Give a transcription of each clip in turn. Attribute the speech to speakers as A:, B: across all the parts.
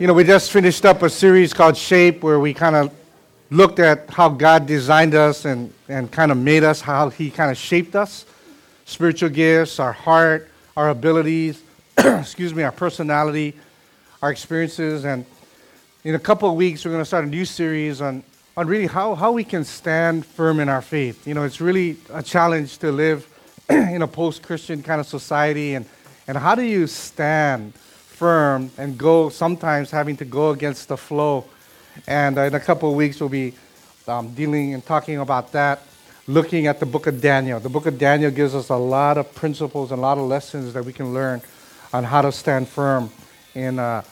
A: You know, we just finished up a series called Shape where we kind of looked at how God designed us and, and kind of made us, how He kind of shaped us spiritual gifts, our heart, our abilities, excuse me, our personality, our experiences. And in a couple of weeks, we're going to start a new series on, on really how, how we can stand firm in our faith. You know, it's really a challenge to live in a post Christian kind of society. And, and how do you stand? Firm and go sometimes having to go against the flow. And uh, in a couple of weeks, we'll be um, dealing and talking about that, looking at the book of Daniel. The book of Daniel gives us a lot of principles and a lot of lessons that we can learn on how to stand firm in a,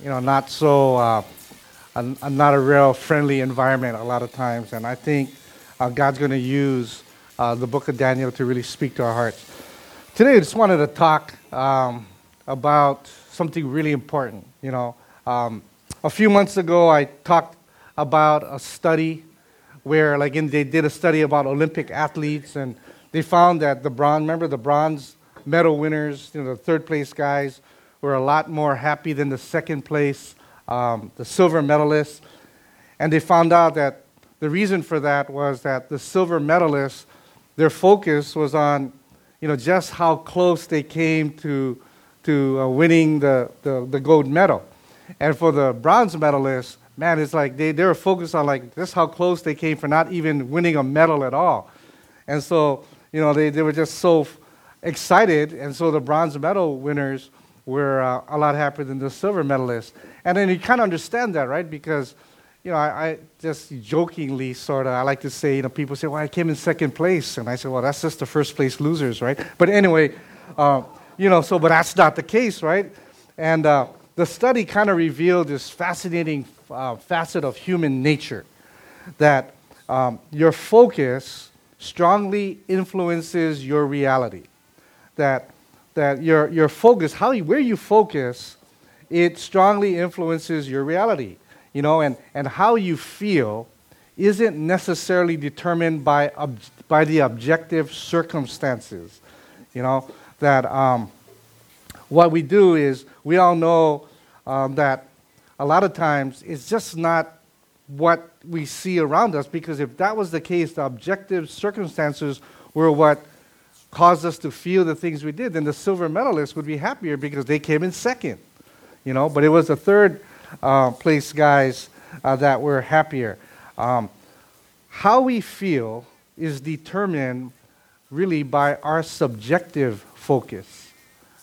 A: you know, not so, uh, a, a not a real friendly environment a lot of times. And I think uh, God's going to use uh, the book of Daniel to really speak to our hearts. Today, I just wanted to talk um, about something really important. You know, um, a few months ago, I talked about a study where, like, in, they did a study about Olympic athletes, and they found that the bronze, remember the bronze medal winners, you know, the third place guys, were a lot more happy than the second place, um, the silver medalists. And they found out that the reason for that was that the silver medalists, their focus was on, you know, just how close they came to to uh, winning the, the, the, gold medal. And for the bronze medalists, man, it's like they, they were focused on like this how close they came for not even winning a medal at all. And so, you know, they, they were just so excited. And so the bronze medal winners were uh, a lot happier than the silver medalists. And then you kind of understand that, right? Because, you know, I, I just jokingly sort of, I like to say, you know, people say, well, I came in second place. And I say, well, that's just the first place losers, right? But anyway, uh, you know, so, but that's not the case, right? And uh, the study kind of revealed this fascinating uh, facet of human nature that um, your focus strongly influences your reality. That, that your, your focus, how where you focus, it strongly influences your reality. You know, and, and how you feel isn't necessarily determined by, ob- by the objective circumstances. You know, that um, what we do is we all know um, that a lot of times it's just not what we see around us because if that was the case, the objective circumstances were what caused us to feel the things we did, then the silver medalists would be happier because they came in second. You know, but it was the third uh, place guys uh, that were happier. Um, how we feel is determined really by our subjective focus.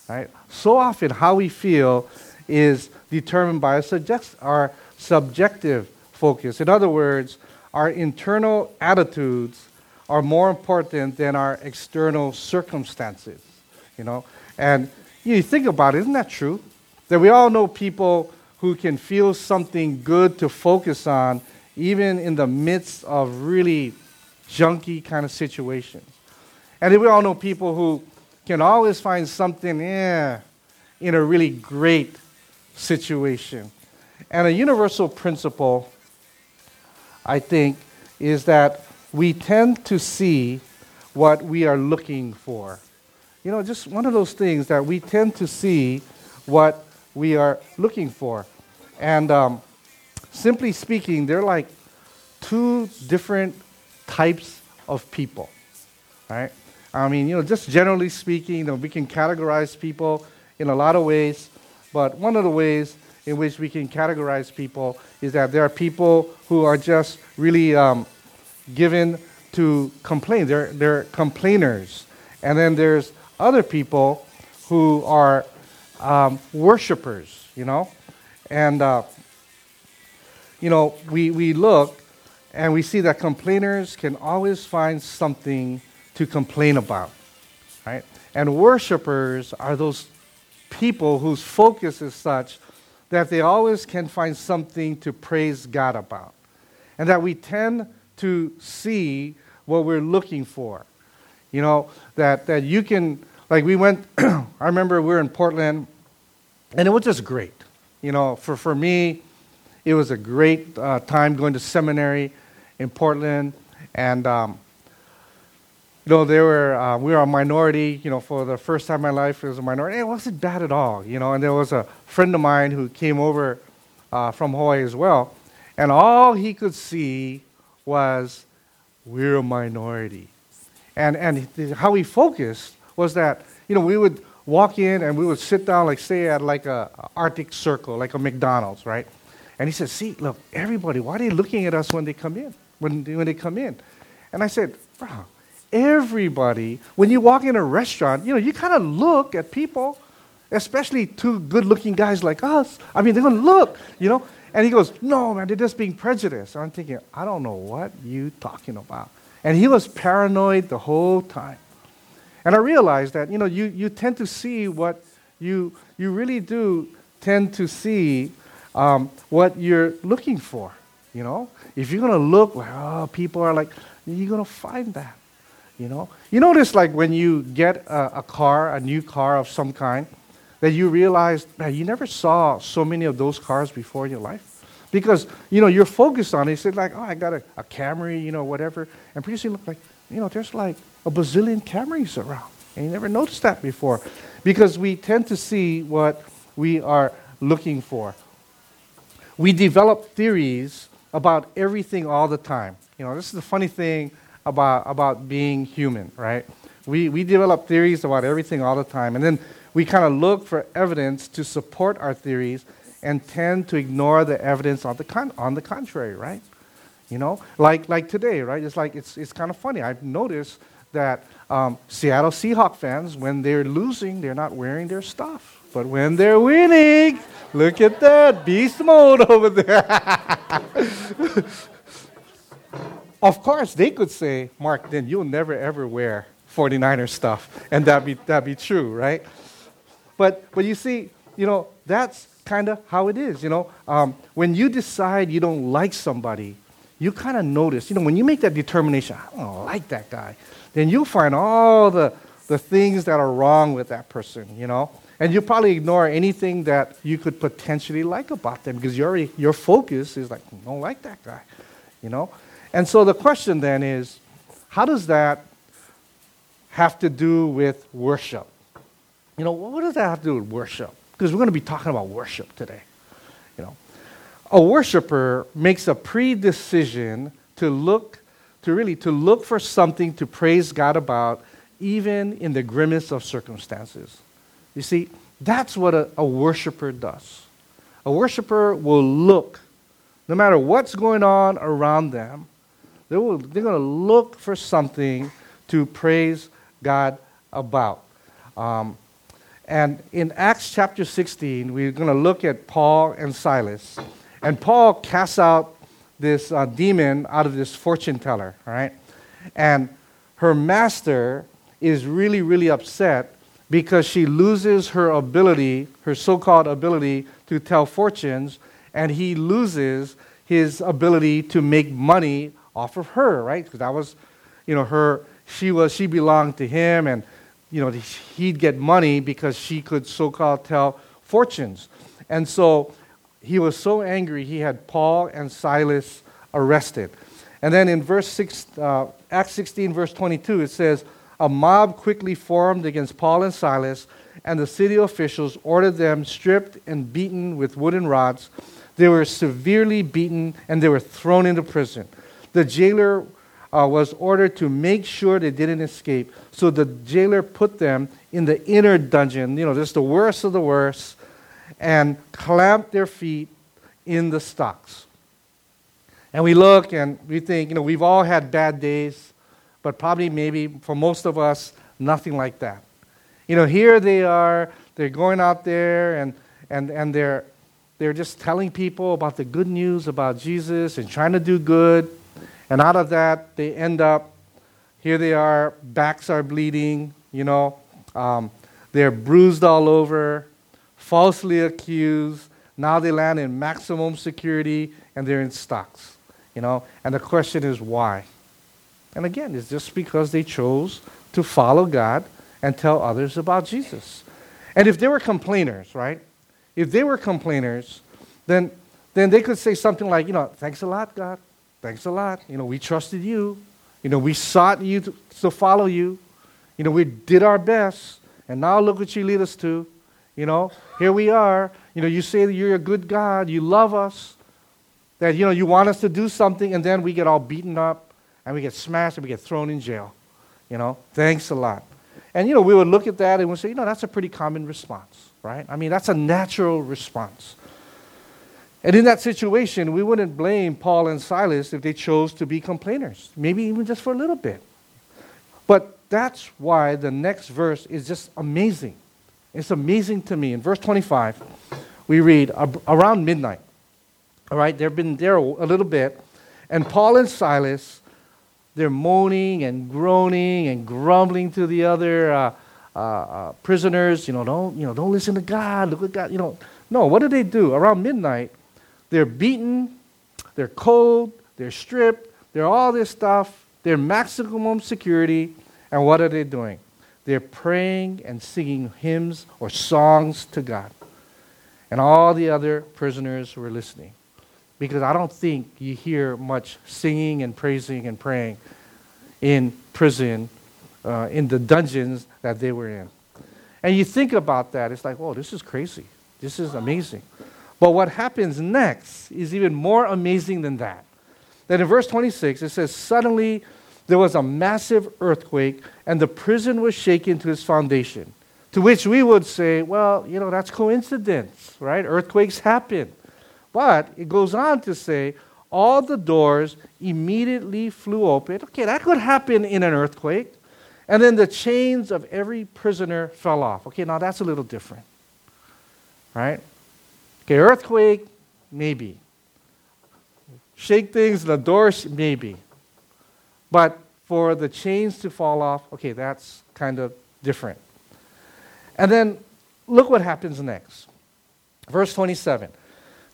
A: Right? So often, how we feel is determined by our, subject, our subjective focus. In other words, our internal attitudes are more important than our external circumstances. You know, and you think about it, isn't that true? That we all know people who can feel something good to focus on, even in the midst of really junky kind of situations. And we all know people who can always find something eh, in a really great situation. And a universal principle, I think, is that we tend to see what we are looking for. You know, just one of those things that we tend to see what we are looking for. And um, simply speaking, they're like two different types of people, right? I mean, you know, just generally speaking, you know, we can categorize people in a lot of ways, but one of the ways in which we can categorize people is that there are people who are just really um, given to complain. They're, they're complainers. And then there's other people who are um, worshipers, you know? And, uh, you know, we, we look and we see that complainers can always find something to complain about, right? And worshipers are those people whose focus is such that they always can find something to praise God about. And that we tend to see what we're looking for. You know, that, that you can, like we went, I remember we were in Portland, and it was just great. You know, for, for me, it was a great uh, time going to seminary in Portland. And um, you know, they were, uh, we were a minority, you know, for the first time in my life, it was a minority. It wasn't bad at all, you know, and there was a friend of mine who came over uh, from Hawaii as well. And all he could see was, we're a minority. And, and how he focused was that, you know, we would walk in and we would sit down, like, say, at like a Arctic Circle, like a McDonald's, right? And he said, see, look, everybody, why are they looking at us when they come in? When, when they come in? And I said, bro, everybody, when you walk in a restaurant, you know, you kind of look at people, especially two good looking guys like us. I mean, they're going to look, you know. And he goes, no, man, they're just being prejudiced. I'm thinking, I don't know what you talking about. And he was paranoid the whole time. And I realized that, you know, you, you tend to see what you, you really do tend to see um, what you're looking for, you know. If you're going to look like, oh, people are like, you're going to find that, you know. You notice, like, when you get a, a car, a new car of some kind, that you realize, man, you never saw so many of those cars before in your life. Because, you know, you're focused on it. You say, like, oh, I got a, a Camry, you know, whatever. And pretty soon look like, you know, there's like a bazillion Camrys around. And you never noticed that before. Because we tend to see what we are looking for. We develop theories about everything all the time. You know, this is the funny thing about, about being human, right? We, we develop theories about everything all the time. And then we kind of look for evidence to support our theories and tend to ignore the evidence on the, con- on the contrary, right? You know, like, like today, right? It's like, it's, it's kind of funny. I've noticed that um, Seattle Seahawk fans, when they're losing, they're not wearing their stuff. But when they're winning, look at that beast mode over there. of course, they could say, Mark, then you'll never ever wear 49er stuff. And that'd be, that'd be true, right? But, but you see, you know, that's kind of how it is, you know. Um, when you decide you don't like somebody, you kind of notice, you know, when you make that determination, I don't like that guy, then you'll find all the, the things that are wrong with that person, you know. And you'll probably ignore anything that you could potentially like about them because your, your focus is like, I don't like that guy, you know. And so the question then is, how does that have to do with worship? You know, what does that have to do with worship? Because we're going to be talking about worship today. You know, a worshiper makes a pre-decision to look, to really to look for something to praise God about, even in the grimmest of circumstances. You see, that's what a, a worshiper does. A worshiper will look, no matter what's going on around them, they will, they're going to look for something to praise God about. Um, and in Acts chapter 16, we're going to look at Paul and Silas. And Paul casts out this uh, demon out of this fortune teller, right? And her master is really, really upset because she loses her ability, her so called ability to tell fortunes, and he loses his ability to make money off of her, right? Because that was, you know, her, she was, she belonged to him, and, you know, he'd get money because she could so called tell fortunes. And so he was so angry, he had Paul and Silas arrested. And then in verse 6, uh, Acts 16, verse 22, it says, a mob quickly formed against Paul and Silas, and the city officials ordered them stripped and beaten with wooden rods. They were severely beaten and they were thrown into prison. The jailer uh, was ordered to make sure they didn't escape. So the jailer put them in the inner dungeon, you know, just the worst of the worst, and clamped their feet in the stocks. And we look and we think, you know, we've all had bad days but probably maybe for most of us, nothing like that. You know, here they are, they're going out there and, and, and they're, they're just telling people about the good news about Jesus and trying to do good. And out of that, they end up, here they are, backs are bleeding, you know, um, they're bruised all over, falsely accused. Now they land in maximum security and they're in stocks, you know. And the question is why? And again, it's just because they chose to follow God and tell others about Jesus. And if they were complainers, right? If they were complainers, then, then they could say something like, you know, thanks a lot, God. Thanks a lot. You know, we trusted you. You know, we sought you to, to follow you. You know, we did our best. And now look what you lead us to. You know, here we are. You know, you say that you're a good God, you love us, that, you know, you want us to do something, and then we get all beaten up, and we get smashed, and we get thrown in jail. You know, thanks a lot. And, you know, we would look at that and we'd say, you know, that's a pretty common response, right? I mean, that's a natural response. And in that situation, we wouldn't blame Paul and Silas if they chose to be complainers, maybe even just for a little bit. But that's why the next verse is just amazing. It's amazing to me. In verse 25, we read, around midnight, all right, they've been there a little bit, and Paul and Silas, they're moaning and groaning and grumbling to the other uh, uh, uh, prisoners. You know, don't you know? Don't listen to God. Look at God. You know, no. What do they do around midnight? They're beaten, they're cold, they're stripped, they're all this stuff. They're maximum security, and what are they doing? They're praying and singing hymns or songs to God. And all the other prisoners were listening because I don't think you hear much singing and praising and praying in prison, uh, in the dungeons that they were in. And you think about that, it's like, oh, this is crazy. This is amazing. But what happens next is even more amazing than that. Then in verse 26, it says, Suddenly there was a massive earthquake, and the prison was shaken to its foundation. To which we would say, well, you know, that's coincidence, right? Earthquakes happen. But it goes on to say, all the doors immediately flew open. Okay, that could happen in an earthquake. And then the chains of every prisoner fell off. Okay, now that's a little different. Right? Okay, earthquake, maybe. Shake things, the doors, maybe. But for the chains to fall off, okay, that's kind of different. And then look what happens next. Verse 27.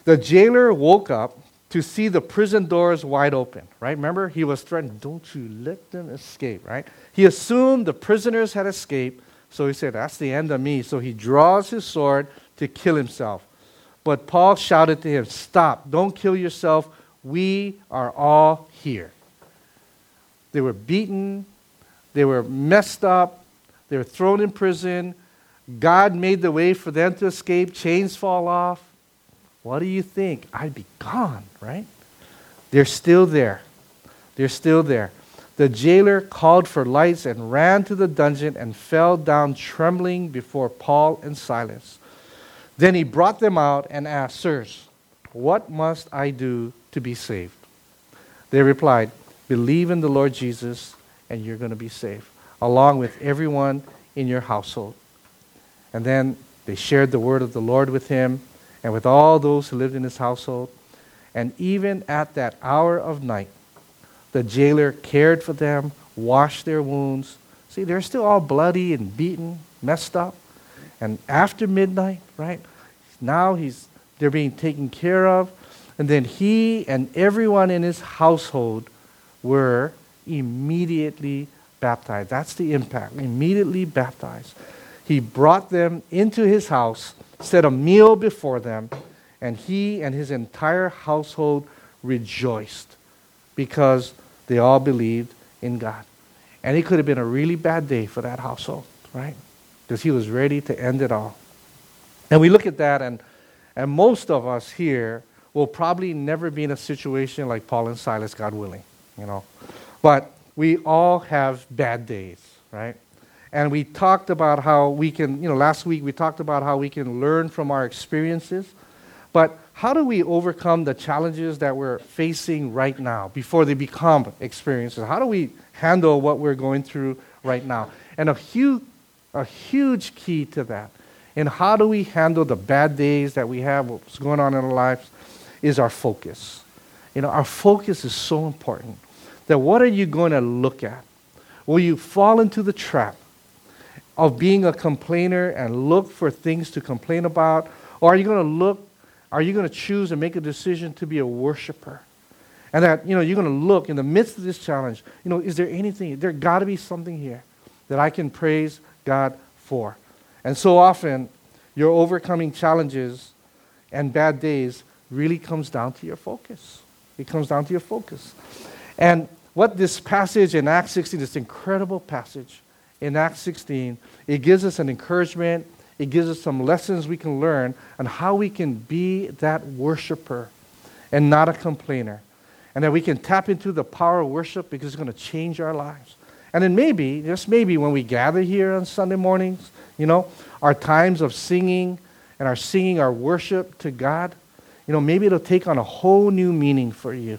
A: The jailer woke up to see the prison doors wide open, right? Remember, he was threatened, don't you let them escape, right? He assumed the prisoners had escaped, so he said, that's the end of me. So he draws his sword to kill himself. But Paul shouted to him, Stop, don't kill yourself. We are all here. They were beaten, they were messed up, they were thrown in prison. God made the way for them to escape, chains fall off. What do you think? I'd be gone, right? They're still there. They're still there. The jailer called for lights and ran to the dungeon and fell down trembling before Paul and Silas. Then he brought them out and asked, Sirs, what must I do to be saved? They replied, Believe in the Lord Jesus, and you're going to be saved, along with everyone in your household. And then they shared the word of the Lord with him and with all those who lived in his household. And even at that hour of night, the jailer cared for them, washed their wounds. See, they're still all bloody and beaten, messed up. And after midnight, right, now he's, they're being taken care of. And then he and everyone in his household were immediately baptized. That's the impact. Immediately baptized. He brought them into his house set a meal before them, and he and his entire household rejoiced because they all believed in God. And it could have been a really bad day for that household, right? Because he was ready to end it all. And we look at that, and, and most of us here will probably never be in a situation like Paul and Silas, God willing, you know. But we all have bad days, right? And we talked about how we can, you know, last week we talked about how we can learn from our experiences. But how do we overcome the challenges that we're facing right now before they become experiences? How do we handle what we're going through right now? And a huge, a huge key to that, and how do we handle the bad days that we have, what's going on in our lives, is our focus. You know, our focus is so important. That what are you going to look at? Will you fall into the trap of being a complainer and look for things to complain about? Or are you going to look, are you going to choose and make a decision to be a worshiper? And that, you know, you're going to look in the midst of this challenge, you know, is there anything, there got to be something here that I can praise God for. And so often, your overcoming challenges and bad days really comes down to your focus. It comes down to your focus. And what this passage in Acts 16, this incredible passage, in Acts 16, it gives us an encouragement, it gives us some lessons we can learn on how we can be that worshiper and not a complainer. And that we can tap into the power of worship because it's going to change our lives. And then maybe, just maybe, when we gather here on Sunday mornings, you know, our times of singing and our singing our worship to God, you know, maybe it'll take on a whole new meaning for you.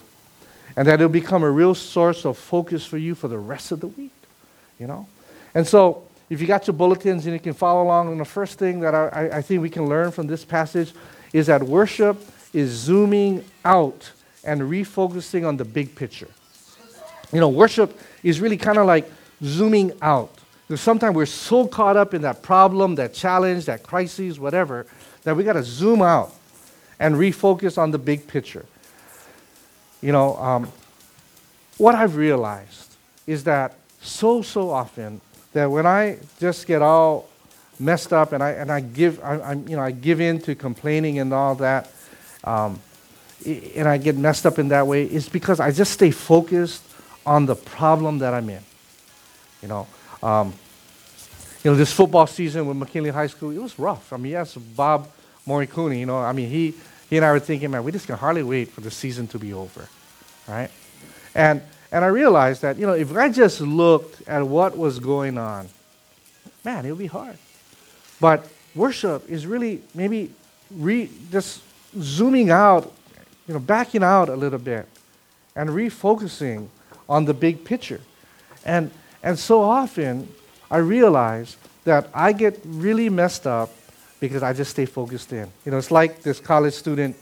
A: And that it'll become a real source of focus for you for the rest of the week, you know. And so, if you got your bulletins and you can follow along, and the first thing that I, I think we can learn from this passage is that worship is zooming out and refocusing on the big picture. You know, worship is really kind of like zooming out. Because sometimes we're so caught up in that problem, that challenge, that crisis, whatever, that we got to zoom out and refocus on the big picture. You know, um, what I've realized is that so, so often that when I just get all messed up and I, and I give, I, am you know, I give in to complaining and all that, um, and I get messed up in that way, it's because I just stay focused on the problem that I'm in. You know, um, you know, this football season with McKinley High School, it was rough. I mean, yes, Bob Morikuni, you know, I mean, he, he and I were thinking, man, we just can hardly wait for the season to be over, right? And, and I realized that, you know, if I just looked at what was going on, man, it would be hard. But worship is really maybe re, just zooming out, you know, backing out a little bit and refocusing on the big picture. And, and so often, I realize that I get really messed up because I just stay focused in. You know, it's like this college student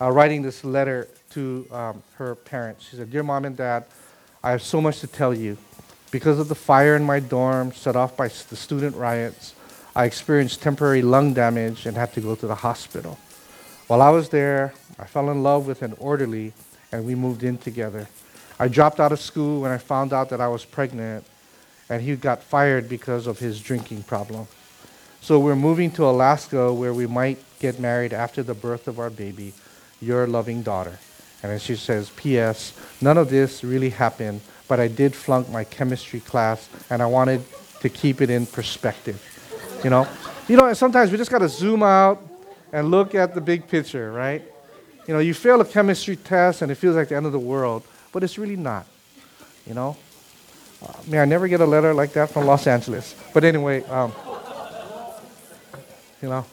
A: uh, writing this letter to um, her parents. She said, Dear mom and dad, I have so much to tell you. Because of the fire in my dorm set off by the student riots, I experienced temporary lung damage and had to go to the hospital. While I was there, I fell in love with an orderly and we moved in together. I dropped out of school when I found out that I was pregnant and he got fired because of his drinking problem. So we're moving to Alaska where we might get married after the birth of our baby, your loving daughter. And then she says, P.S. None of this really happened, but I did flunk my chemistry class and I wanted to keep it in perspective. You know? You know, sometimes we just got to zoom out and look at the big picture, right? You know, you fail a chemistry test and it feels like the end of the world, but it's really not. You know? Uh, may I never get a letter like that from Los Angeles. But anyway, um, you know,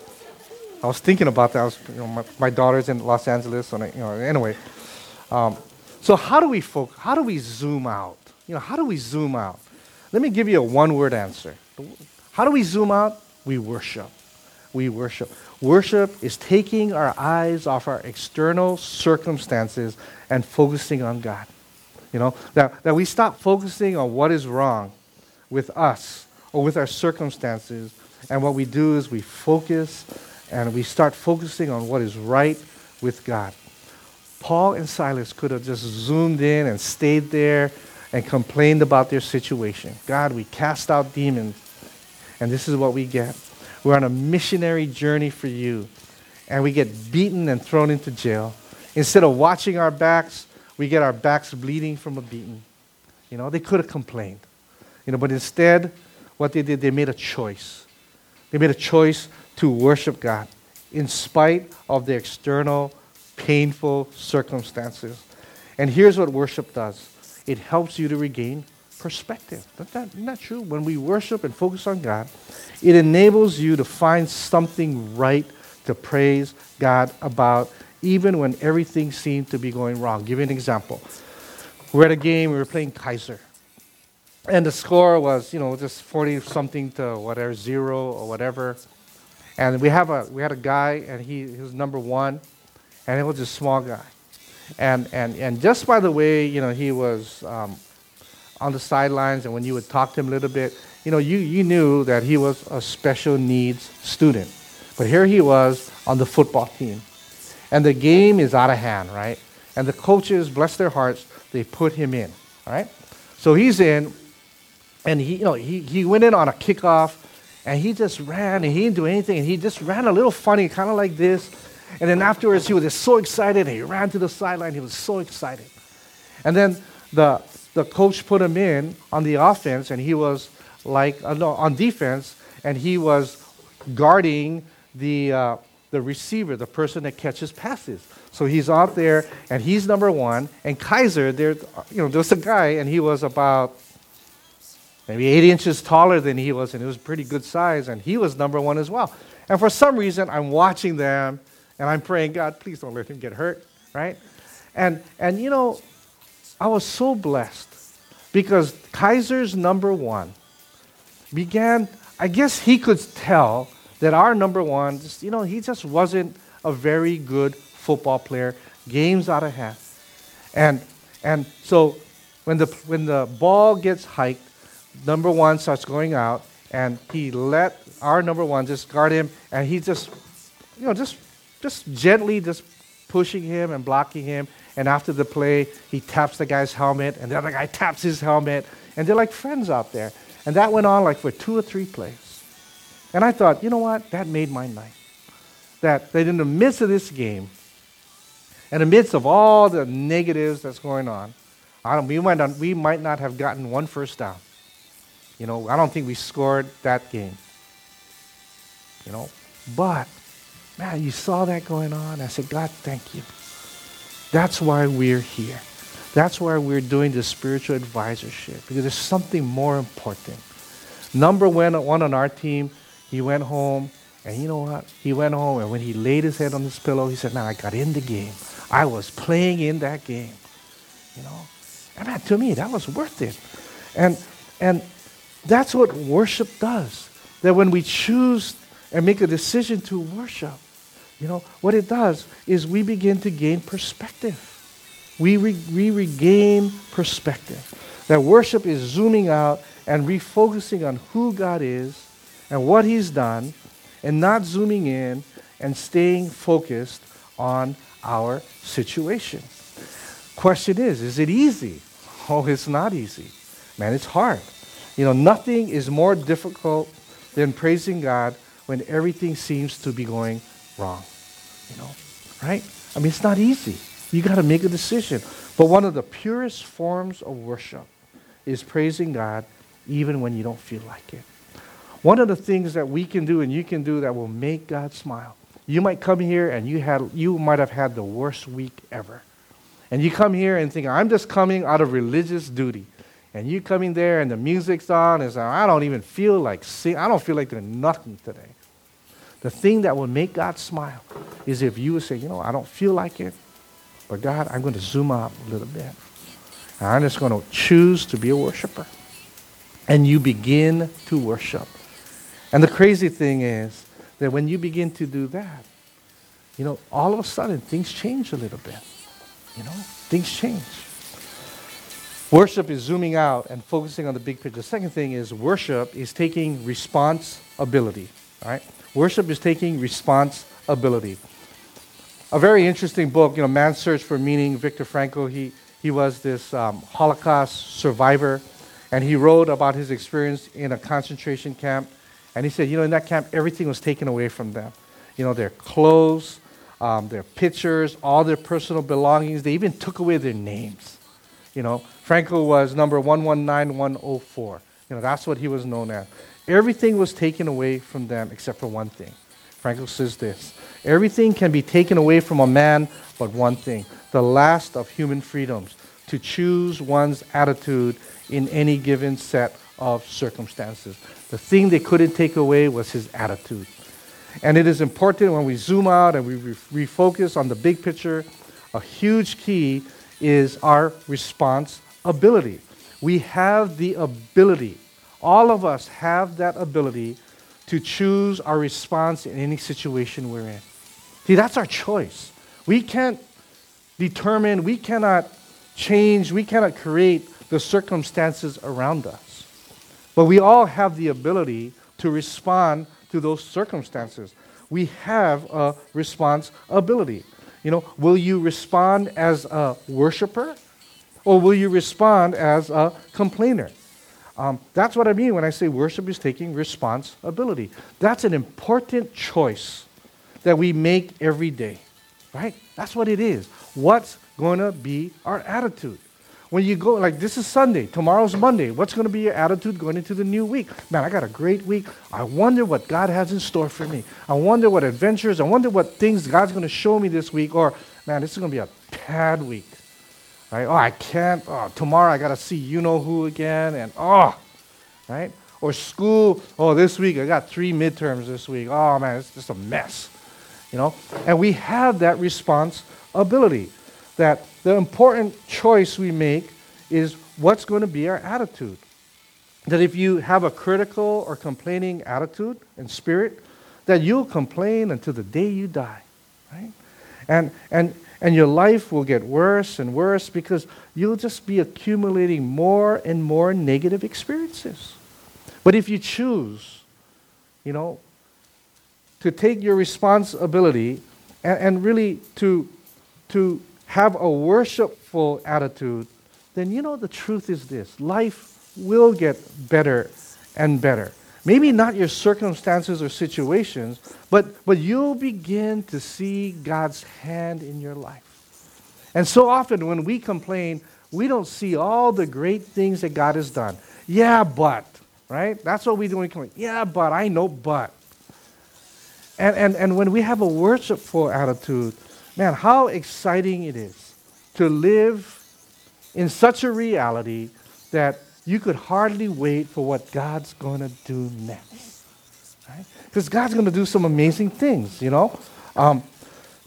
A: I was thinking about that. Was, you know, my, my daughter's in Los Angeles, and I, you know, anyway. Um, so how do we focus? How do we zoom out? You know, how do we zoom out? Let me give you a one-word answer. How do we zoom out? We worship. We worship. Worship is taking our eyes off our external circumstances and focusing on God. You know, that, that we stop focusing on what is wrong with us or with our circumstances. And what we do is we focus and we start focusing on what is right with God. Paul and Silas could have just zoomed in and stayed there and complained about their situation. God, we cast out demons, and this is what we get. We're on a missionary journey for you, and we get beaten and thrown into jail. Instead of watching our backs, we get our backs bleeding from a beating. You know, they could have complained. You know, but instead, what they did, they made a choice. They made a choice to worship God in spite of the external painful circumstances. And here's what worship does it helps you to regain perspective. Isn't that, isn't that true? When we worship and focus on God, it enables you to find something right to praise God about even when everything seemed to be going wrong. I'll give you an example. We're at a game, we were playing Kaiser. And the score was, you know, just 40 something to whatever, zero or whatever. And we, have a, we had a guy, and he, he was number one, and he was a small guy. And, and, and just by the way, you know, he was um, on the sidelines, and when you would talk to him a little bit, you know, you, you knew that he was a special needs student. But here he was on the football team. And the game is out of hand, right? And the coaches, bless their hearts, they put him in, all right? So he's in, and he, you know, he, he went in on a kickoff, and he just ran, and he didn't do anything, and he just ran a little funny, kind of like this. And then afterwards, he was just so excited, and he ran to the sideline. He was so excited. And then the, the coach put him in on the offense, and he was like, uh, no, on defense, and he was guarding the, uh, the receiver, the person that catches passes. So he's out there, and he's number one. And Kaiser, there, you know, there's a guy, and he was about maybe eight inches taller than he was, and he was pretty good size, and he was number one as well. And for some reason, I'm watching them, and I'm praying, God, please don't let him get hurt, right? And and you know, I was so blessed because Kaiser's number one began. I guess he could tell that our number one, just, you know, he just wasn't a very good football player. Games out of hand, and and so when the when the ball gets hiked, number one starts going out, and he let our number one just guard him, and he just, you know, just just gently just pushing him and blocking him. And after the play, he taps the guy's helmet, and the other guy taps his helmet, and they're like friends out there. And that went on like for two or three plays. And I thought, you know what? That made my night. That, that in the midst of this game, in the midst of all the negatives that's going on, we, might not, we might not have gotten one first down. You know, I don't think we scored that game. You know, but man, you saw that going on. I said, God, thank you. That's why we're here. That's why we're doing the spiritual advisorship because there's something more important. Number one, one on our team, he went home, and you know what? He went home, and when he laid his head on his pillow, he said, "Now I got in the game. I was playing in that game." You know, and man, to me, that was worth it. And and that's what worship does. That when we choose and make a decision to worship, you know, what it does is we begin to gain perspective. We, re- we regain perspective. That worship is zooming out and refocusing on who God is and what He's done, and not zooming in and staying focused on our situation. Question is, is it easy? Oh, it's not easy. Man, it's hard. You know, nothing is more difficult than praising God when everything seems to be going wrong. You know, right? I mean, it's not easy. You got to make a decision. But one of the purest forms of worship is praising God even when you don't feel like it. One of the things that we can do and you can do that will make God smile. You might come here and you had you might have had the worst week ever. And you come here and think, I'm just coming out of religious duty and you coming there and the music's on, and I don't even feel like sing. I don't feel like doing nothing today. The thing that will make God smile is if you would say, you know, I don't feel like it, but God, I'm going to zoom out a little bit. And I'm just going to choose to be a worshiper. And you begin to worship. And the crazy thing is that when you begin to do that, you know, all of a sudden things change a little bit. You know, things change. Worship is zooming out and focusing on the big picture. The second thing is worship is taking responsibility. All right? Worship is taking responsibility. A very interesting book, you know, Man's Search for Meaning, Viktor Frankl, he, he was this um, Holocaust survivor, and he wrote about his experience in a concentration camp. And he said, you know, in that camp, everything was taken away from them. You know, their clothes, um, their pictures, all their personal belongings. They even took away their names. You know, Frankl was number 119104. You know, that's what he was known as. Everything was taken away from them except for one thing. Frankl says this Everything can be taken away from a man but one thing the last of human freedoms to choose one's attitude in any given set of circumstances. The thing they couldn't take away was his attitude. And it is important when we zoom out and we refocus on the big picture, a huge key is our response ability. We have the ability, all of us have that ability to choose our response in any situation we're in. See, that's our choice. We can't determine, we cannot change, we cannot create the circumstances around us. But we all have the ability to respond to those circumstances. We have a responsibility. You know, will you respond as a worshiper or will you respond as a complainer? Um, that's what I mean when I say worship is taking responsibility. That's an important choice that we make every day, right? That's what it is. What's going to be our attitude? when you go, like this is Sunday, tomorrow's Monday. What's going to be your attitude going into the new week? Man, I got a great week. I wonder what God has in store for me. I wonder what adventures, I wonder what things God's going to show me this week. Or, man, this is going to be a bad week. Right? Oh, I can't. Oh, tomorrow I got to see you know who again. And, oh, right? Or school. Oh, this week I got three midterms this week. Oh, man, it's just a mess. You know? And we have that responsibility that the important choice we make is what's going to be our attitude. That if you have a critical or complaining attitude and spirit, that you'll complain until the day you die, right? And, and, and your life will get worse and worse because you'll just be accumulating more and more negative experiences. But if you choose, you know, to take your responsibility and, and really to, to have a worshipful attitude, then you know the truth is this life will get better and better. Maybe not your circumstances or situations, but, but you'll begin to see God's hand in your life. And so often when we complain, we don't see all the great things that God has done. Yeah, but, right? That's what we do when we complain. Yeah, but, I know, but. And, and, and when we have a worshipful attitude, Man, how exciting it is to live in such a reality that you could hardly wait for what God's going to do next. Because right? God's going to do some amazing things, you know. Um,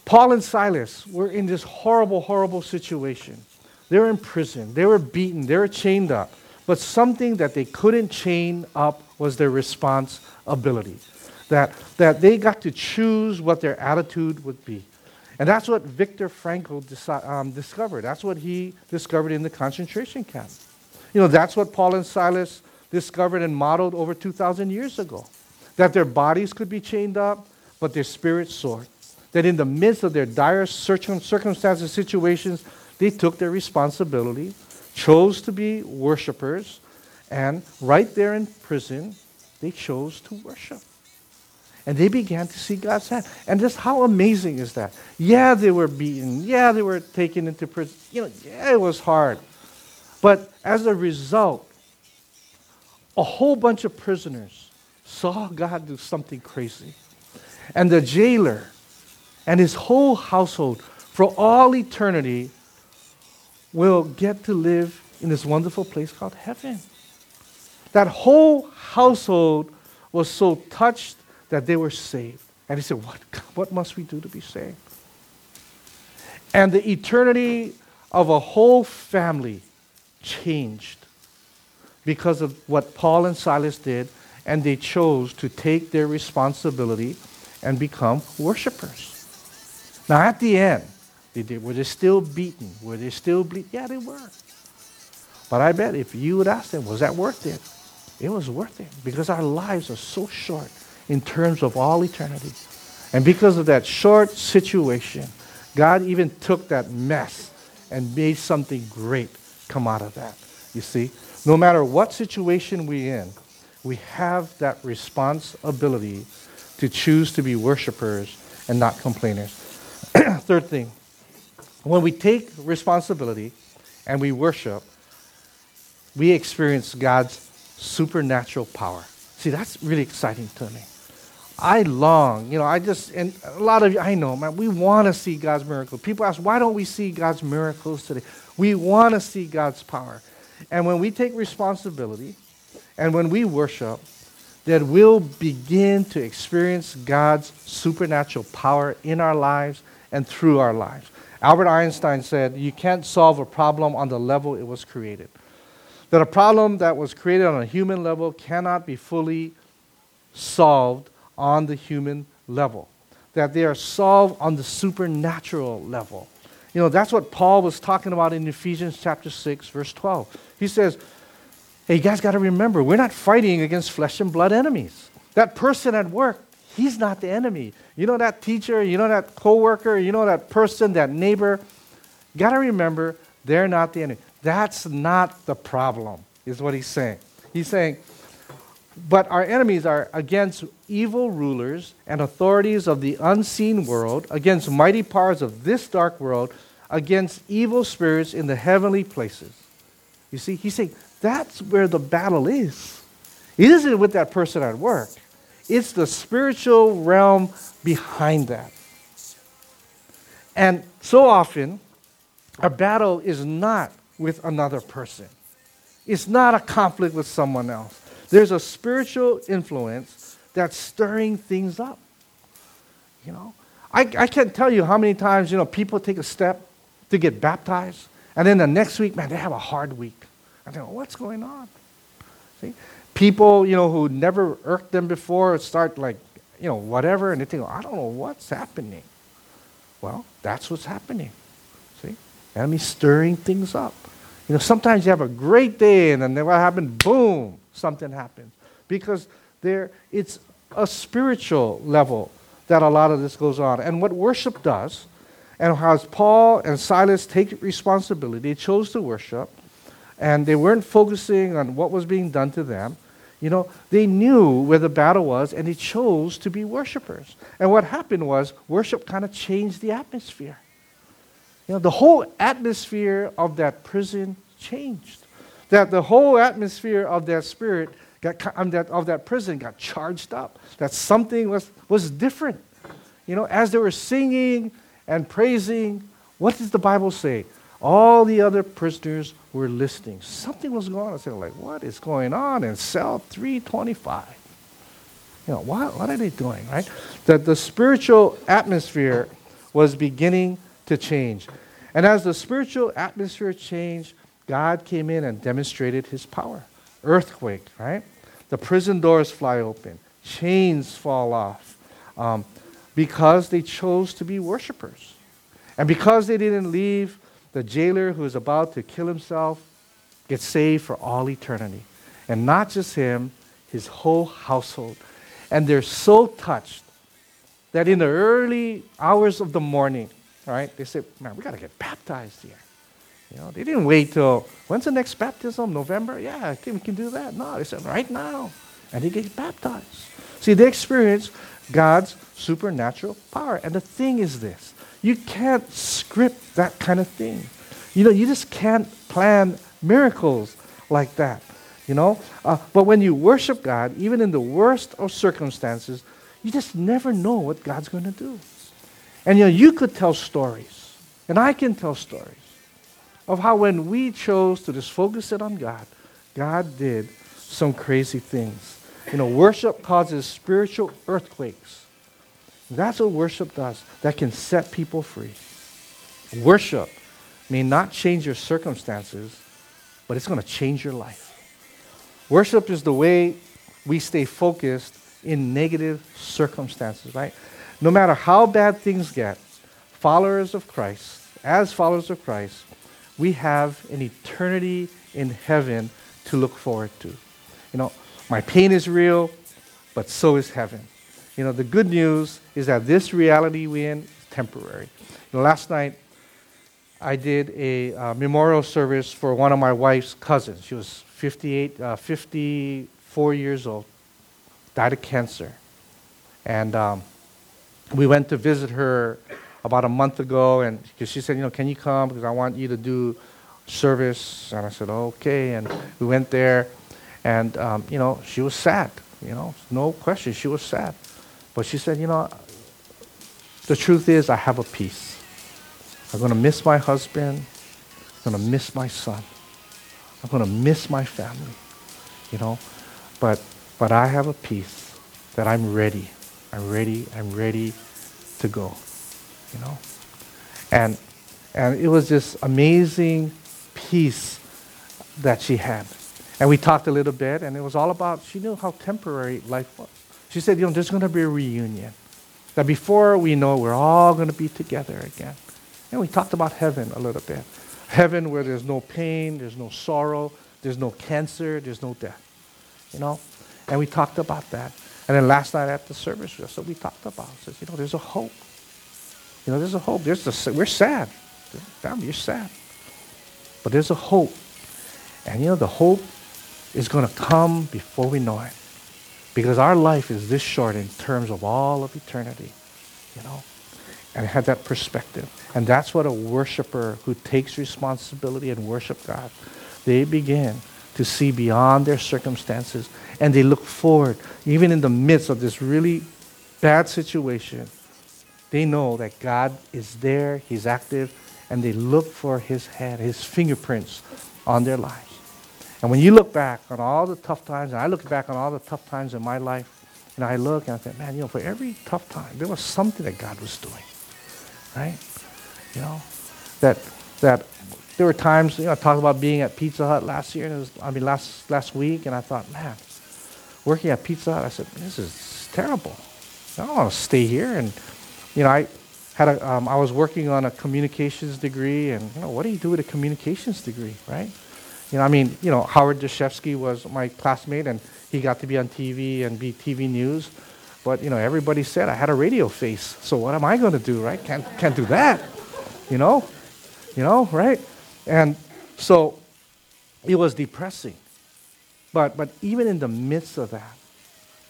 A: Paul and Silas were in this horrible, horrible situation. They were in prison, they were beaten, they were chained up. But something that they couldn't chain up was their responsibility. That, that they got to choose what their attitude would be. And that's what Viktor Frankl deci- um, discovered. That's what he discovered in the concentration camp. You know, that's what Paul and Silas discovered and modeled over 2,000 years ago. That their bodies could be chained up, but their spirits soared. That in the midst of their dire circumstances, situations, they took their responsibility, chose to be worshipers, and right there in prison, they chose to worship. And they began to see God's hand. And just how amazing is that? Yeah, they were beaten. Yeah, they were taken into prison. You know, yeah, it was hard. But as a result, a whole bunch of prisoners saw God do something crazy. And the jailer and his whole household, for all eternity, will get to live in this wonderful place called heaven. That whole household was so touched that they were saved. And he said, What, what must we do to be saved? And the eternity of a whole family changed because of what Paul and Silas did, and they chose to take their responsibility and become worshipers. Now, at the end, they did, were they still beaten? Were they still bleeding? Yeah, they were. But I bet if you would ask them, was that worth it? It was worth it because our lives are so short in terms of all eternity. And because of that short situation, God even took that mess and made something great come out of that. You see, no matter what situation we're in, we have that responsibility to choose to be worshipers and not complainers. Third thing, when we take responsibility and we worship, we experience God's supernatural power. See, that's really exciting to me. I long, you know, I just, and a lot of you, I know, man, we want to see God's miracles. People ask, why don't we see God's miracles today? We want to see God's power. And when we take responsibility and when we worship, that we'll begin to experience God's supernatural power in our lives and through our lives. Albert Einstein said, You can't solve a problem on the level it was created. That a problem that was created on a human level cannot be fully solved on the human level, that they are solved on the supernatural level. You know, that's what Paul was talking about in Ephesians chapter 6, verse 12. He says, Hey, you guys got to remember, we're not fighting against flesh and blood enemies. That person at work, he's not the enemy. You know that teacher, you know that coworker, you know that person, that neighbor. Got to remember, they're not the enemy. That's not the problem, is what he's saying. He's saying, but our enemies are against evil rulers and authorities of the unseen world, against mighty powers of this dark world, against evil spirits in the heavenly places. You see, he's saying that's where the battle is. It isn't with that person at work, it's the spiritual realm behind that. And so often, our battle is not with another person. It's not a conflict with someone else. There's a spiritual influence that's stirring things up. You know, I, I can't tell you how many times, you know, people take a step to get baptized, and then the next week, man, they have a hard week. I think, what's going on? See? People, you know, who never irked them before start like, you know, whatever, and they think, I don't know what's happening. Well, that's what's happening. See? Enemy stirring things up. You know, sometimes you have a great day, and then what happened? Boom, something happens. Because there, it's a spiritual level that a lot of this goes on. And what worship does, and how Paul and Silas take responsibility, they chose to worship, and they weren't focusing on what was being done to them. You know, they knew where the battle was, and they chose to be worshipers. And what happened was, worship kind of changed the atmosphere. You know, the whole atmosphere of that prison changed. That the whole atmosphere of that spirit got, um, of that prison got charged up. That something was, was different. You know, as they were singing and praising, what does the Bible say? All the other prisoners were listening. Something was going on. They were like, what is going on in cell 325? You know, what, what are they doing, right? That the spiritual atmosphere was beginning to change. And as the spiritual atmosphere changed, God came in and demonstrated his power. Earthquake, right? The prison doors fly open, chains fall off, um, because they chose to be worshipers. And because they didn't leave the jailer who is about to kill himself get saved for all eternity. And not just him, his whole household. And they're so touched that in the early hours of the morning, right, they said, man, we got to get baptized here. You know, they didn't wait till, when's the next baptism? November? Yeah, I think we can do that. No, they said, right now. And they get baptized. See, they experience God's supernatural power. And the thing is this you can't script that kind of thing. You know, you just can't plan miracles like that. You know? Uh, but when you worship God, even in the worst of circumstances, you just never know what God's going to do. And you know, you could tell stories, and I can tell stories of how when we chose to just focus it on God, God did some crazy things. You know, worship causes spiritual earthquakes. That's what worship does, that can set people free. Worship may not change your circumstances, but it's going to change your life. Worship is the way we stay focused in negative circumstances, right? No matter how bad things get, followers of Christ, as followers of Christ, we have an eternity in heaven to look forward to. You know, my pain is real, but so is heaven. You know, the good news is that this reality we're in is temporary. You know, last night, I did a uh, memorial service for one of my wife's cousins. She was 58, uh, 54 years old, died of cancer. And um, we went to visit her about a month ago, and because she said, you know, can you come because I want you to do service. And I said, okay. And we went there, and um, you know, she was sad. You know, no question, she was sad. But she said, you know, the truth is, I have a peace. I'm going to miss my husband. I'm going to miss my son. I'm going to miss my family. You know, but but I have a peace that I'm ready. I'm ready. I'm ready to go. You know, and and it was this amazing peace that she had. And we talked a little bit, and it was all about she knew how temporary life was. She said, you know, there's going to be a reunion. That before we know, we're all going to be together again. And we talked about heaven a little bit. Heaven where there's no pain, there's no sorrow, there's no cancer, there's no death. You know? And we talked about that. And then last night at the service, what we talked about. Says, you know, there's a hope. You know, there's a hope. There's a, we're sad. Family, you're sad. But there's a hope. And you know, the hope is going to come before we know it. Because our life is this short in terms of all of eternity, you know. And have that perspective. And that's what a worshiper who takes responsibility and worship God they begin to see beyond their circumstances and they look forward, even in the midst of this really bad situation. They know that God is there, He's active, and they look for His hand, His fingerprints on their lives. And when you look back on all the tough times, and I look back on all the tough times in my life, and I look and I think, man, you know, for every tough time, there was something that God was doing, right? You know, that that there were times, you know, I talked about being at Pizza Hut last year, and it was, I mean, last last week, and I thought, man, working at Pizza Hut, I said, this is terrible. I don't want to stay here. And, you know, I had a, um, I was working on a communications degree, and, you know, what do you do with a communications degree, right? You know, I mean, you know, Howard Dashevsky was my classmate, and he got to be on TV and be TV news. But, you know, everybody said I had a radio face. So what am I going to do, right? Can't, can't do that, you know? You know, right? And so it was depressing. But, but even in the midst of that,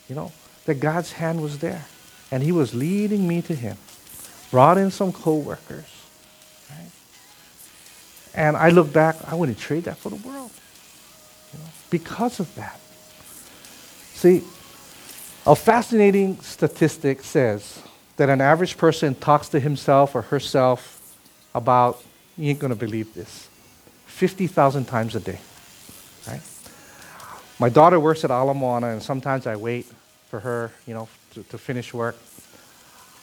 A: you know, that God's hand was there. And he was leading me to him. Brought in some co-workers. Right? And I look back, I wouldn't trade that for the world. You know, because of that. See, a fascinating statistic says that an average person talks to himself or herself about, you ain't going to believe this, 50,000 times a day. Right? My daughter works at Ala Moana, and sometimes I wait for her, you know, to, to finish work.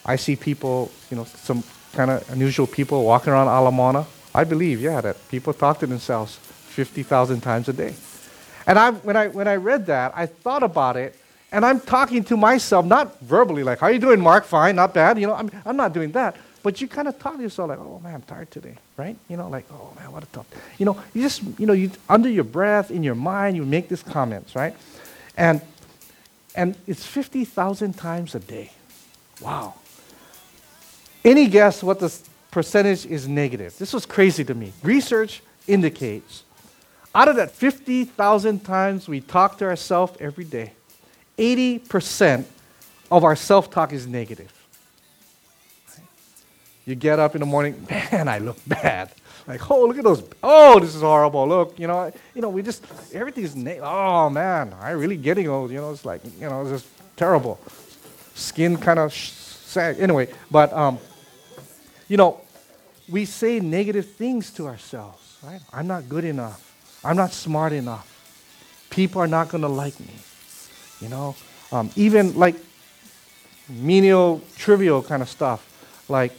A: I see people, you know, some kind of unusual people walking around Ala Moana. I believe, yeah, that people talk to themselves 50,000 times a day. And I, when, I, when I read that, I thought about it, and I'm talking to myself, not verbally, like, how are you doing, Mark? Fine, not bad. You know, I'm, I'm not doing that. But you kind of talk to yourself like, oh man, I'm tired today, right? You know, like, oh man, what a tough. You know, you just, you know, you under your breath, in your mind, you make these comments, right? And and it's 50,000 times a day. Wow. Any guess what the percentage is negative? This was crazy to me. Research indicates out of that 50,000 times we talk to ourselves every day, 80% of our self talk is negative. You get up in the morning, man, I look bad. Like, oh, look at those. Oh, this is horrible. Look, you know, you know, we just everything's. Na- oh man, I really getting old. You know, it's like, you know, it's just terrible. Skin kind of sh- sag. Anyway, but um, you know, we say negative things to ourselves, right? I'm not good enough. I'm not smart enough. People are not going to like me. You know, um, even like menial, trivial kind of stuff, like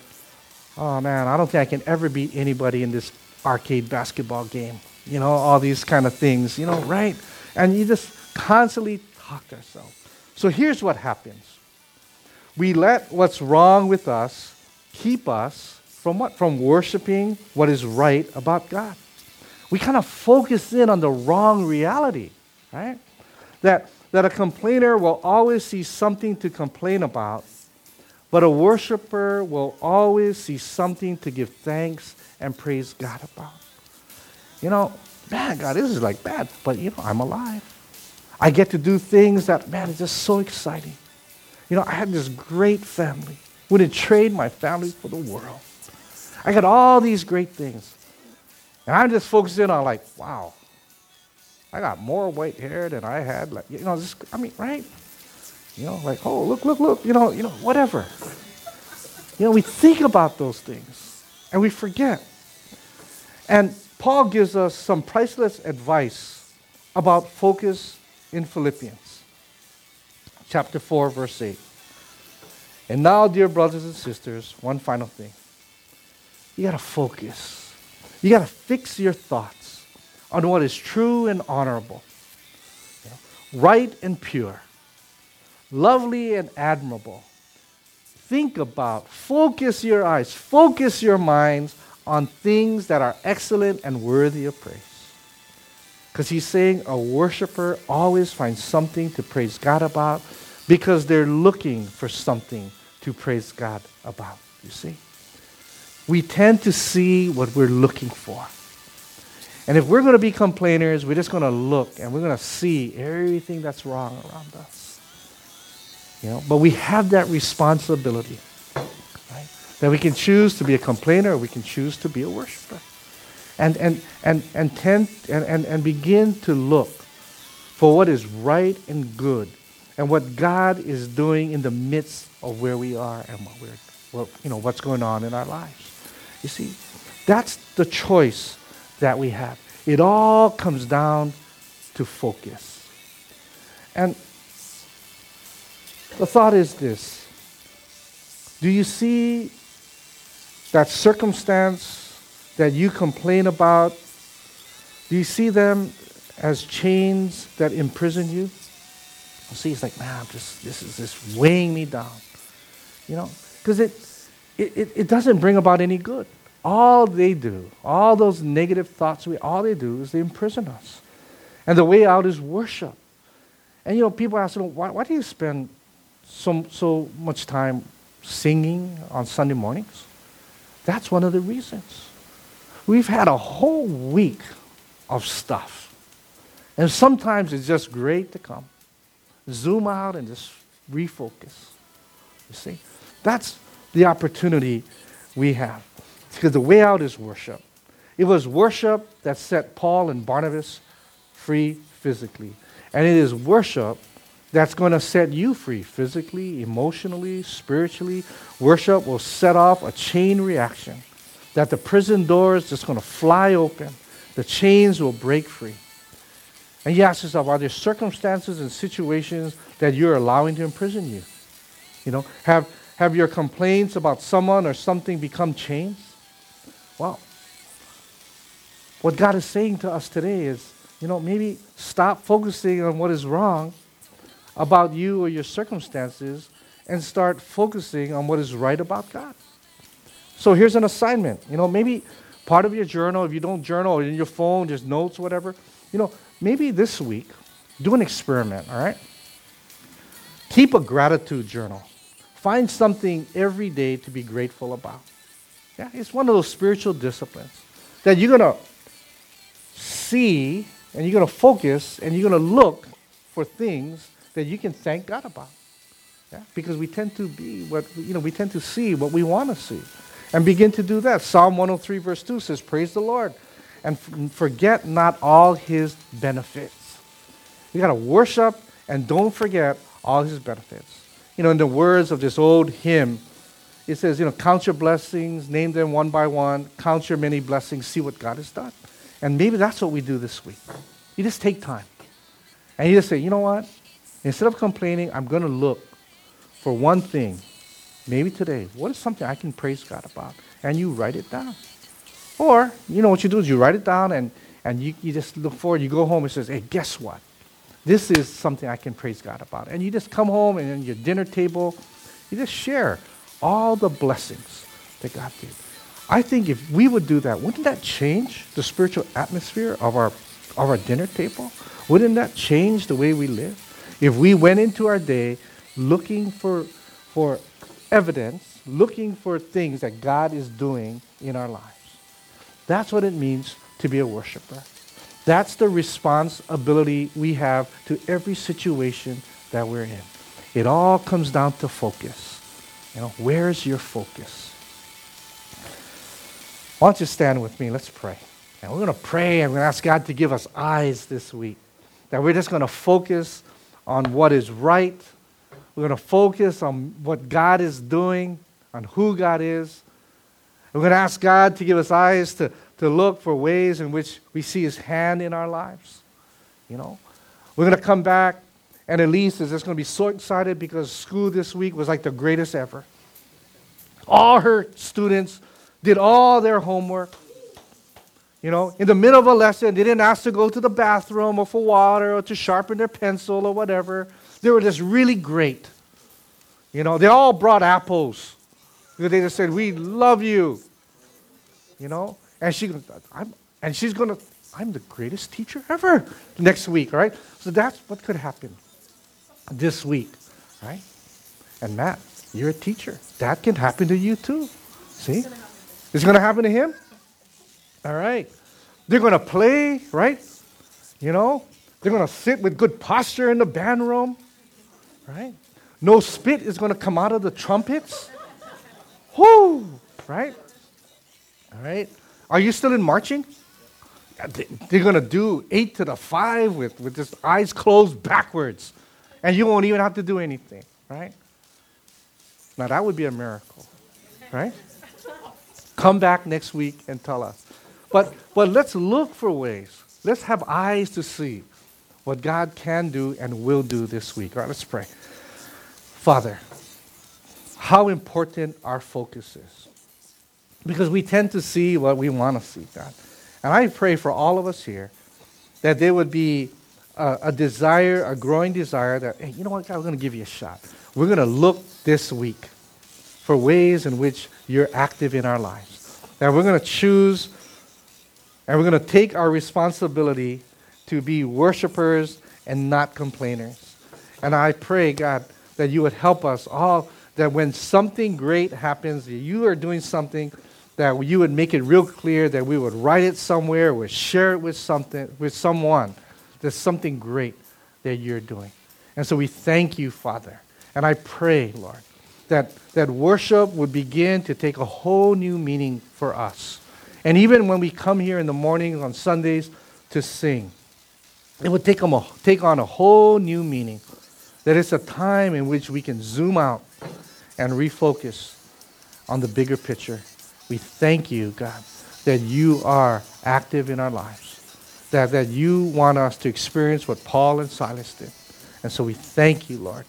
A: oh man, I don't think I can ever beat anybody in this arcade basketball game. You know, all these kind of things, you know, right? And you just constantly talk to ourselves. So here's what happens we let what's wrong with us keep us from what? From worshiping what is right about God. We kind of focus in on the wrong reality, right? That, that a complainer will always see something to complain about but a worshiper will always see something to give thanks and praise God about. You know, man, God, this is like bad, but you know, I'm alive. I get to do things that, man, is just so exciting. You know, I had this great family. Wouldn't trade my family for the world. I got all these great things. And I'm just focusing on like, wow, I got more white hair than I had. Like, you know, this, I mean, right? You know, like, oh, look, look, look, you know, you know, whatever. You know, we think about those things and we forget. And Paul gives us some priceless advice about focus in Philippians. Chapter 4, verse 8. And now, dear brothers and sisters, one final thing. You got to focus. You got to fix your thoughts on what is true and honorable, you know, right and pure lovely and admirable. Think about, focus your eyes, focus your minds on things that are excellent and worthy of praise. Because he's saying a worshiper always finds something to praise God about because they're looking for something to praise God about. You see? We tend to see what we're looking for. And if we're going to be complainers, we're just going to look and we're going to see everything that's wrong around us. You know, but we have that responsibility. Right? That we can choose to be a complainer or we can choose to be a worshiper. and, and, and, and, tend, and, and, and begin to look for what is right and good and what God is doing in the midst of where we are and what we're, what, you know, what's going on in our lives. You see, that's the choice that we have. It all comes down to focus. And the thought is this Do you see that circumstance that you complain about? Do you see them as chains that imprison you? See, it's like, man, just, this is just weighing me down. You know, because it, it, it doesn't bring about any good. All they do, all those negative thoughts, we, all they do is they imprison us. And the way out is worship. And you know, people ask, why, why do you spend so, so much time singing on Sunday mornings? That's one of the reasons. We've had a whole week of stuff. And sometimes it's just great to come, zoom out, and just refocus. You see? That's the opportunity we have. Because the way out is worship. It was worship that set Paul and Barnabas free physically. And it is worship that's going to set you free physically, emotionally, spiritually. Worship will set off a chain reaction that the prison door is just going to fly open. The chains will break free. And you ask yourself, are there circumstances and situations that you're allowing to imprison you? You know, have, have your complaints about someone or something become chains? Well, what God is saying to us today is, you know, maybe stop focusing on what is wrong about you or your circumstances and start focusing on what is right about God. So here's an assignment. You know, maybe part of your journal, if you don't journal in your phone, just notes, whatever, you know, maybe this week, do an experiment, all right? Keep a gratitude journal. Find something every day to be grateful about. Yeah, it's one of those spiritual disciplines that you're going to see and you're going to focus and you're going to look for things that you can thank God about. Yeah? Because we tend to be what, you know, we tend to see what we want to see. And begin to do that. Psalm 103, verse 2 says, Praise the Lord and forget not all his benefits. You got to worship and don't forget all his benefits. You know, in the words of this old hymn, it says, you know, count your blessings, name them one by one, count your many blessings, see what God has done. And maybe that's what we do this week. You just take time. And you just say, you know what? Instead of complaining, I'm going to look for one thing, maybe today. What is something I can praise God about? And you write it down. Or, you know what you do is you write it down and, and you, you just look forward. You go home and says, hey, guess what? This is something I can praise God about. And you just come home and at your dinner table, you just share all the blessings that God did. I think if we would do that, wouldn't that change the spiritual atmosphere of our, of our dinner table? Wouldn't that change the way we live? If we went into our day looking for, for evidence, looking for things that God is doing in our lives. That's what it means to be a worshiper. That's the responsibility we have to every situation that we're in. It all comes down to focus. You know, where's your focus? Why don't you stand with me? Let's pray. And we're going to pray and we're going to ask God to give us eyes this week. That we're just going to focus on what is right. We're going to focus on what God is doing, on who God is. We're going to ask God to give us eyes to, to look for ways in which we see His hand in our lives. You know, we're going to come back and Elise is just going to be so excited because school this week was like the greatest ever. All her students did all their homework. You know, in the middle of a lesson, they didn't ask to go to the bathroom or for water or to sharpen their pencil or whatever. They were just really great. You know, they all brought apples. They just said, We love you. You know? And she I'm, and she's gonna I'm the greatest teacher ever next week, right? So that's what could happen this week, right? And Matt, you're a teacher. That can happen to you too. See? It's to happen to him? All right. They're going to play, right? You know? They're going to sit with good posture in the band room, right? No spit is going to come out of the trumpets. Whoo! Right? All right. Are you still in marching? they're going to do eight to the five with, with just eyes closed backwards. And you won't even have to do anything, right? Now, that would be a miracle, right? Come back next week and tell us. But, but let's look for ways. Let's have eyes to see what God can do and will do this week. All right, let's pray. Father, how important our focus is. Because we tend to see what we want to see, God. And I pray for all of us here that there would be a, a desire, a growing desire that, hey, you know what, God, we're going to give you a shot. We're going to look this week for ways in which you're active in our lives. That we're going to choose and we're going to take our responsibility to be worshipers and not complainers. And I pray, God, that you would help us all, that when something great happens, you are doing something that you would make it real clear that we would write it somewhere, or share it with something with someone. There's something great that you're doing. And so we thank you, Father. And I pray, Lord, that, that worship would begin to take a whole new meaning for us. And even when we come here in the mornings on Sundays to sing, it would take, a, take on a whole new meaning. That it's a time in which we can zoom out and refocus on the bigger picture we thank you, God, that you are active in our lives, that, that you want us to experience what Paul and Silas did. And so we thank you, Lord.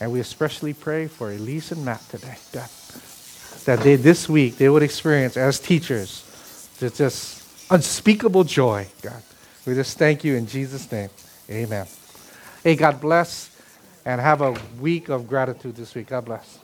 A: And we especially pray for Elise and Matt today, God, that they this week they would experience as teachers just, just unspeakable joy, God. We just thank you in Jesus' name. Amen. Hey, God bless and have a week of gratitude this week. God bless.